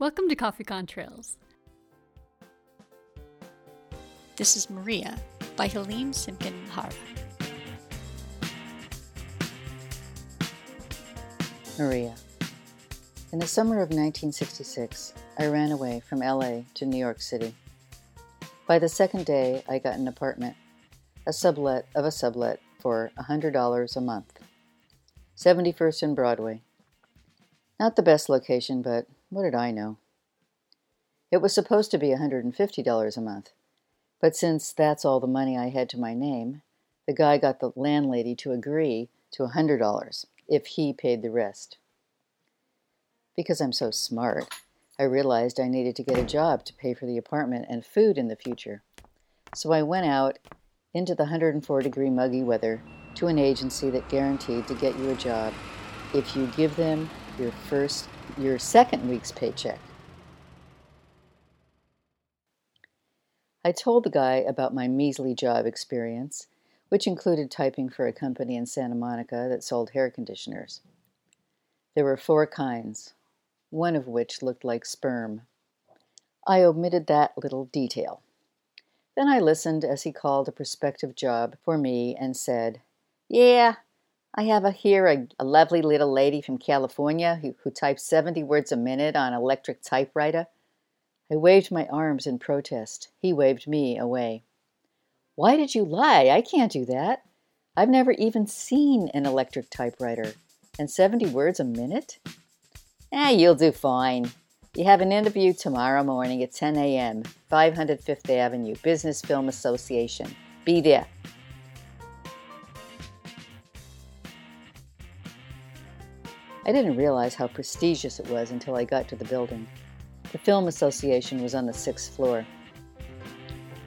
Welcome to Coffee Contrails. This is Maria by Helene Simkin Hara. Maria. In the summer of 1966, I ran away from LA to New York City. By the second day, I got an apartment, a sublet of a sublet for $100 a month. 71st and Broadway. Not the best location, but what did I know? It was supposed to be $150 a month, but since that's all the money I had to my name, the guy got the landlady to agree to $100 if he paid the rest. Because I'm so smart, I realized I needed to get a job to pay for the apartment and food in the future. So I went out into the 104 degree muggy weather to an agency that guaranteed to get you a job if you give them your first your second week's paycheck. I told the guy about my measly job experience, which included typing for a company in Santa Monica that sold hair conditioners. There were four kinds, one of which looked like sperm. I omitted that little detail. Then I listened as he called a prospective job for me and said, Yeah, I have a, here a, a lovely little lady from California who, who types 70 words a minute on electric typewriter. I waved my arms in protest. He waved me away. Why did you lie? I can't do that. I've never even seen an electric typewriter. And 70 words a minute? Eh, you'll do fine. You have an interview tomorrow morning at 10 a.m., 500 Fifth Avenue, Business Film Association. Be there. I didn't realize how prestigious it was until I got to the building. The Film Association was on the sixth floor.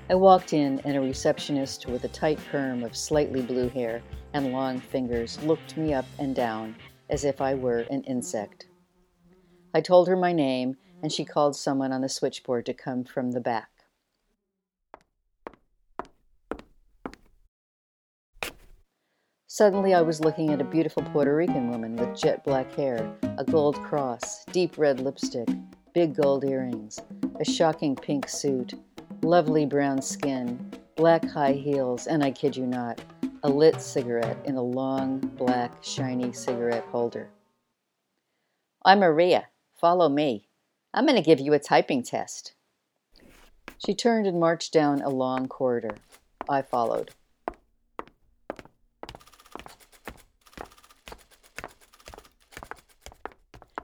I walked in, and a receptionist with a tight perm of slightly blue hair and long fingers looked me up and down as if I were an insect. I told her my name, and she called someone on the switchboard to come from the back. Suddenly, I was looking at a beautiful Puerto Rican woman with jet black hair, a gold cross, deep red lipstick, big gold earrings, a shocking pink suit, lovely brown skin, black high heels, and I kid you not, a lit cigarette in a long, black, shiny cigarette holder. I'm Maria. Follow me. I'm going to give you a typing test. She turned and marched down a long corridor. I followed.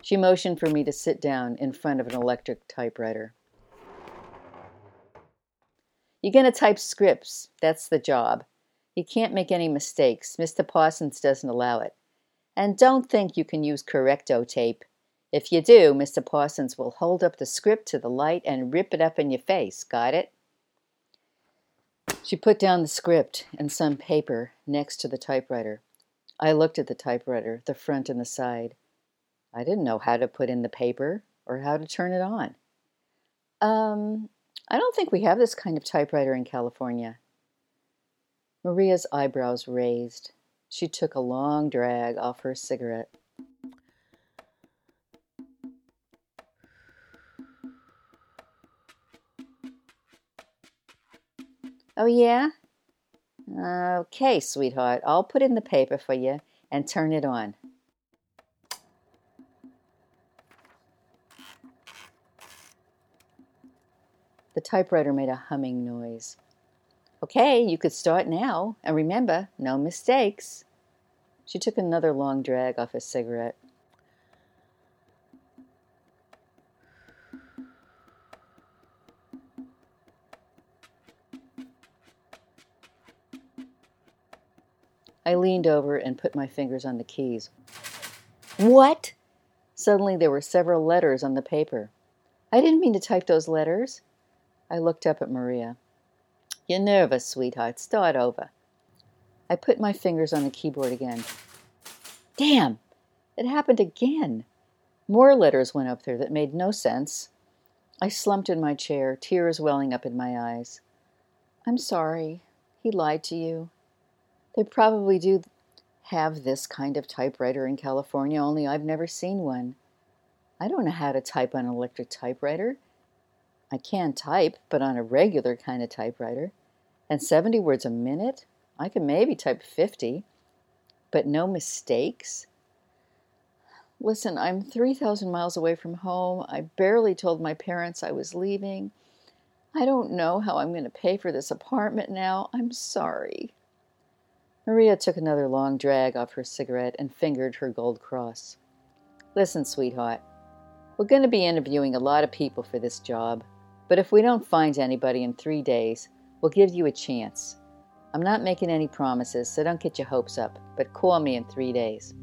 She motioned for me to sit down in front of an electric typewriter. You're going to type scripts. That's the job. You can't make any mistakes. Mr. Parsons doesn't allow it. And don't think you can use correcto tape. If you do, Mr. Parsons will hold up the script to the light and rip it up in your face. Got it? She put down the script and some paper next to the typewriter. I looked at the typewriter, the front and the side. I didn't know how to put in the paper or how to turn it on. Um, I don't think we have this kind of typewriter in California. Maria's eyebrows raised. She took a long drag off her cigarette. Oh, yeah? Okay, sweetheart, I'll put in the paper for you and turn it on. Typewriter made a humming noise. Okay, you could start now. And remember, no mistakes. She took another long drag off a cigarette. I leaned over and put my fingers on the keys. What? Suddenly there were several letters on the paper. I didn't mean to type those letters. I looked up at Maria. You're nervous, sweetheart. Start over. I put my fingers on the keyboard again. Damn! It happened again. More letters went up there that made no sense. I slumped in my chair, tears welling up in my eyes. I'm sorry. He lied to you. They probably do have this kind of typewriter in California, only I've never seen one. I don't know how to type on an electric typewriter. I can type, but on a regular kind of typewriter. And 70 words a minute? I can maybe type 50, but no mistakes? Listen, I'm 3,000 miles away from home. I barely told my parents I was leaving. I don't know how I'm going to pay for this apartment now. I'm sorry. Maria took another long drag off her cigarette and fingered her gold cross. Listen, sweetheart, we're going to be interviewing a lot of people for this job, but if we don't find anybody in three days, we'll give you a chance. I'm not making any promises, so don't get your hopes up, but call me in three days.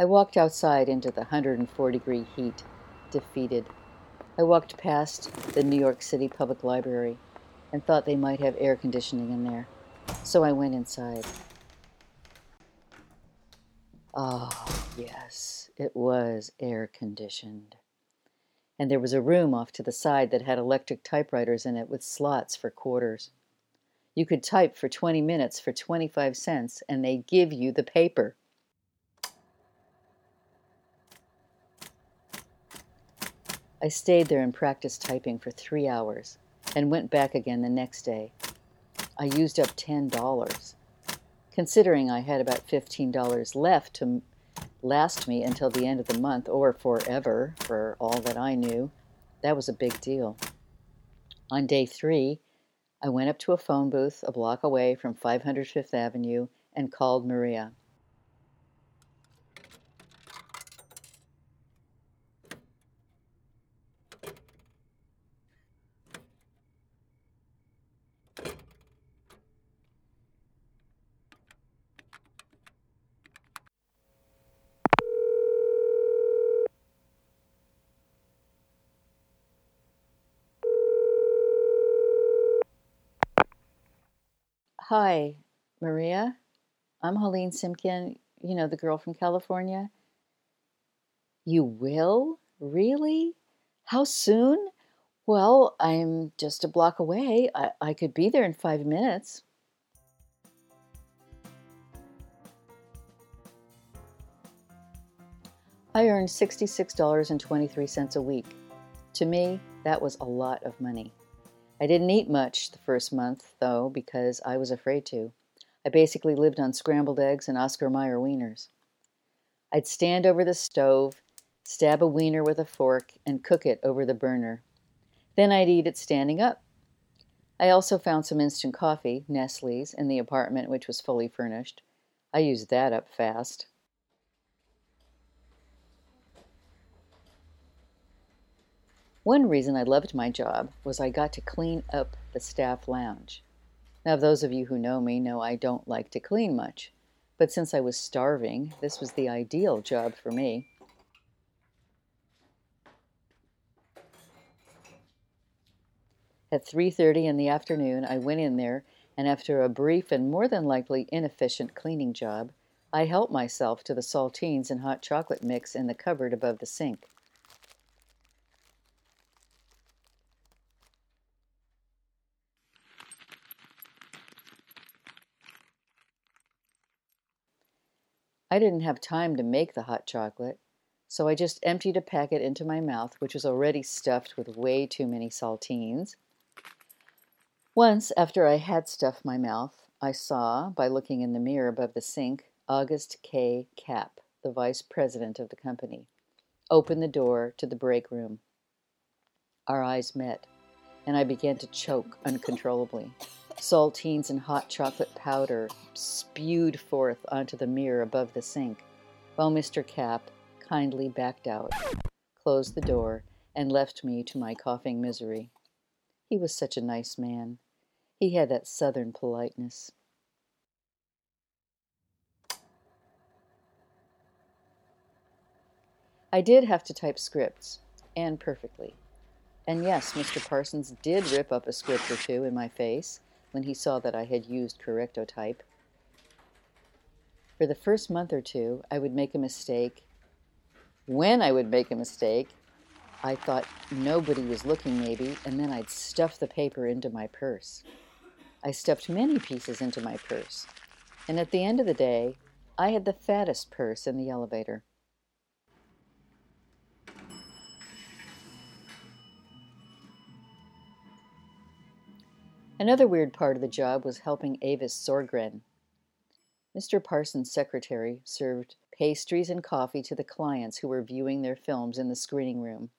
I walked outside into the 104 degree heat, defeated. I walked past the New York City Public Library and thought they might have air conditioning in there. So I went inside. Oh, yes, it was air conditioned. And there was a room off to the side that had electric typewriters in it with slots for quarters. You could type for 20 minutes for 25 cents, and they give you the paper. I stayed there and practiced typing for three hours and went back again the next day. I used up $10. Considering I had about $15 left to last me until the end of the month or forever, for all that I knew, that was a big deal. On day three, I went up to a phone booth a block away from 500 Fifth Avenue and called Maria. Hi, Maria. I'm Helene Simkin, you know, the girl from California. You will? Really? How soon? Well, I'm just a block away. I, I could be there in five minutes. I earned $66.23 a week. To me, that was a lot of money. I didn't eat much the first month, though, because I was afraid to. I basically lived on scrambled eggs and Oscar Mayer wieners. I'd stand over the stove, stab a wiener with a fork, and cook it over the burner. Then I'd eat it standing up. I also found some instant coffee, Nestle's, in the apartment, which was fully furnished. I used that up fast. One reason I loved my job was I got to clean up the staff lounge. Now, those of you who know me know I don't like to clean much, but since I was starving, this was the ideal job for me. At 3:30 in the afternoon, I went in there, and after a brief and more than likely inefficient cleaning job, I helped myself to the saltines and hot chocolate mix in the cupboard above the sink. I didn't have time to make the hot chocolate, so I just emptied a packet into my mouth, which was already stuffed with way too many saltines. Once, after I had stuffed my mouth, I saw, by looking in the mirror above the sink, August K. Cap, the vice president of the company, open the door to the break room. Our eyes met, and I began to choke uncontrollably. Saltines and hot chocolate powder spewed forth onto the mirror above the sink, while Mr. Cap kindly backed out, closed the door, and left me to my coughing misery. He was such a nice man. He had that southern politeness. I did have to type scripts, and perfectly. And yes, Mr. Parsons did rip up a script or two in my face, when he saw that I had used correctotype. For the first month or two, I would make a mistake When I would make a mistake, I thought nobody was looking, maybe, and then I'd stuff the paper into my purse. I stuffed many pieces into my purse, and at the end of the day, I had the fattest purse in the elevator. Another weird part of the job was helping Avis Sorgren. Mr. Parsons' secretary served pastries and coffee to the clients who were viewing their films in the screening room.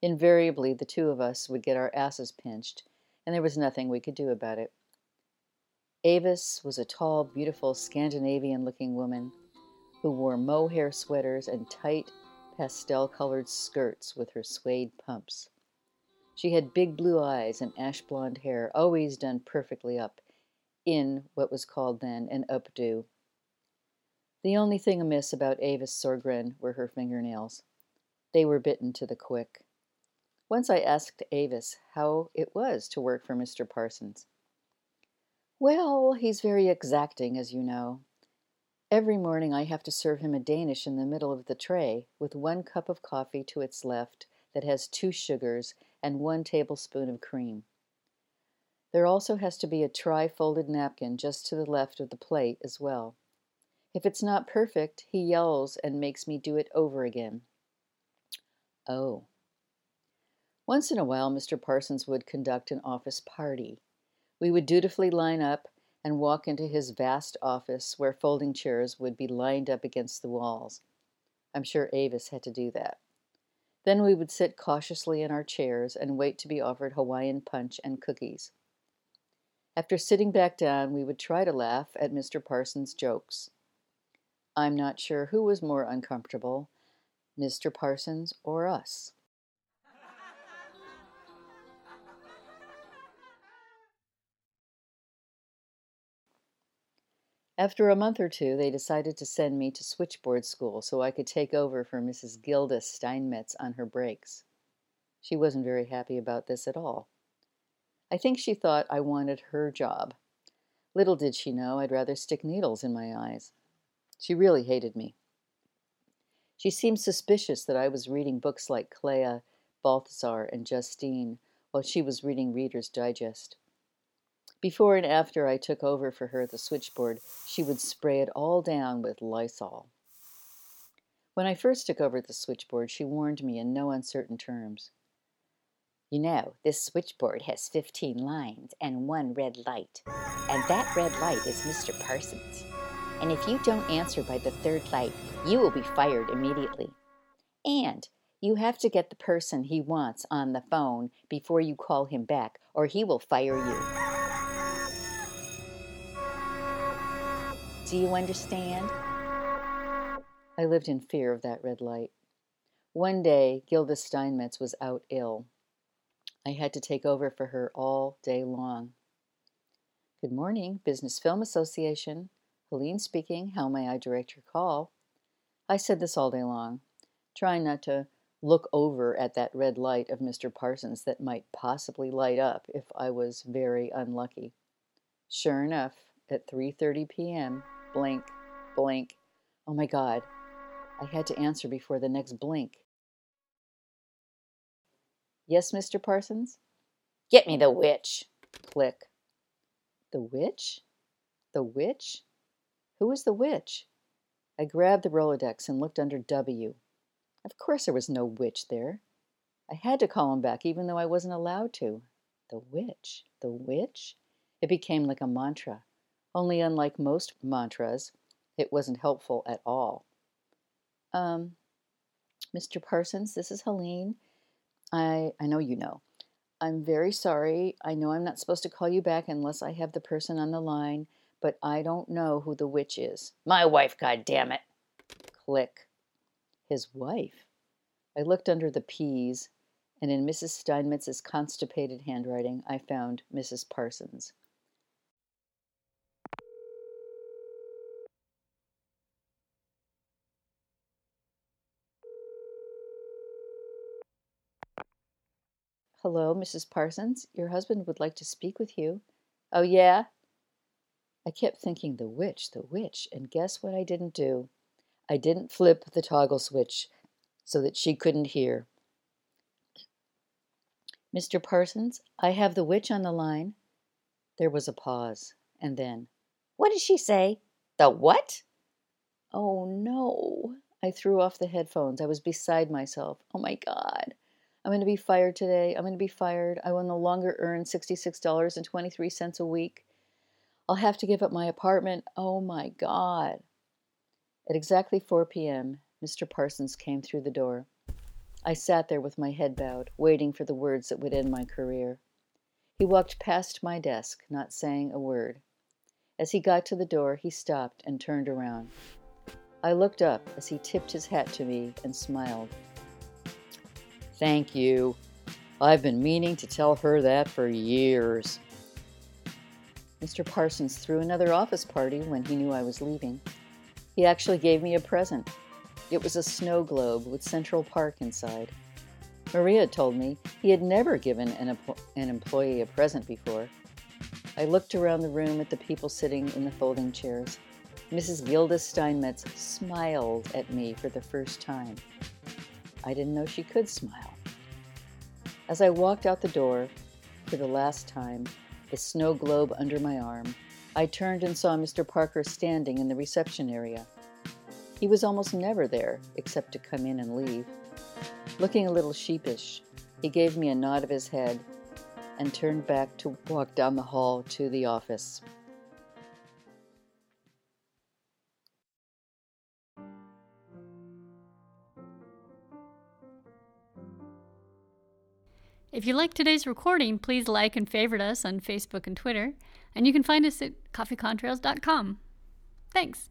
Invariably, the two of us would get our asses pinched, and there was nothing we could do about it. Avis was a tall, beautiful, Scandinavian looking woman who wore mohair sweaters and tight, pastel colored skirts with her suede pumps. She had big blue eyes and ash blonde hair, always done perfectly up, in what was called then an updo. The only thing amiss about Avis Sorgren were her fingernails. They were bitten to the quick. Once I asked Avis how it was to work for Mr. Parsons. Well, he's very exacting, as you know. Every morning I have to serve him a Danish in the middle of the tray, with one cup of coffee to its left that has two sugars and one tablespoon of cream. There also has to be a tri folded napkin just to the left of the plate as well. If it's not perfect, he yells and makes me do it over again. Oh. Once in a while, Mr. Parsons would conduct an office party. We would dutifully line up and walk into his vast office where folding chairs would be lined up against the walls. I'm sure Avis had to do that. Then we would sit cautiously in our chairs and wait to be offered Hawaiian punch and cookies. After sitting back down, we would try to laugh at Mr. Parsons' jokes. I'm not sure who was more uncomfortable, Mr. Parsons or us. After a month or two, they decided to send me to switchboard school so I could take over for Mrs. Gilda Steinmetz on her breaks. She wasn't very happy about this at all. I think she thought I wanted her job. Little did she know I'd rather stick needles in my eyes. She really hated me. She seemed suspicious that I was reading books like Clea, Balthazar, and Justine while she was reading Reader's Digest. Before and after I took over for her the switchboard, she would spray it all down with Lysol. When I first took over the switchboard, she warned me in no uncertain terms. You know, this switchboard has 15 lines and one red light, and that red light is Mr. Parsons. And if you don't answer by the third light, you will be fired immediately. And you have to get the person he wants on the phone before you call him back, or he will fire you. Do you understand? I lived in fear of that red light. One day, Gilda Steinmetz was out ill. I had to take over for her all day long. Good morning, Business Film Association. Helene speaking. How may I direct your call? I said this all day long, trying not to look over at that red light of Mr. Parsons that might possibly light up if I was very unlucky. Sure enough, at 3:30 p.m., blink, blink. Oh my God, I had to answer before the next blink. Yes, Mr. Parsons? Get me the witch. Click. The witch? The witch? Who was the witch? I grabbed the Rolodex and looked under W. Of course there was no witch there. I had to call him back even though I wasn't allowed to. The witch? The witch? It became like a mantra. Only, unlike most mantras, it wasn't helpful at all. Um, Mr. Parsons, this is Helene. I, I know you know. I'm very sorry. I know I'm not supposed to call you back unless I have the person on the line, but I don't know who the witch is. My wife, God damn it! Click. His wife? I looked under the P's, and in Mrs. Steinmetz's constipated handwriting, I found Mrs. Parsons. Hello, Mrs. Parsons. Your husband would like to speak with you. Oh, yeah? I kept thinking, the witch, the witch, and guess what I didn't do? I didn't flip the toggle switch. so that she couldn't hear. Mr. Parsons, I have the witch on the line. There was a pause, and then, What did she say? The what? Oh no. I threw off the headphones. I was beside myself. Oh my God. I'm going to be fired today. I'm going to be fired. I will no longer earn $66.23 a week. I'll have to give up my apartment. Oh my God. At exactly 4 p.m., Mr. Parsons came through the door. I sat there with my head bowed, waiting for the words that would end my career. He walked past my desk, not saying a word. As he got to the door, he stopped and turned around. I looked up as he tipped his hat to me and smiled. Thank you. I've been meaning to tell her that for years. Mr. Parsons threw another office party when he knew I was leaving. He actually gave me a present. It was a snow globe with Central Park inside. Maria told me he had never given an, an employee a present before. I looked around the room at the people sitting in the folding chairs. Mrs. Gilda Steinmetz smiled at me for the first time. I didn't know she could smile. As I walked out the door for the last time, the snow globe under my arm, I turned and saw Mr. Parker standing in the reception area. He was almost never there, except to come in and leave. Looking a little sheepish, he gave me a nod of his head and turned back to walk down the hall to the office. If you like today's recording, please like and favorite us on Facebook and Twitter, and you can find us at coffeecontrails.com. Thanks.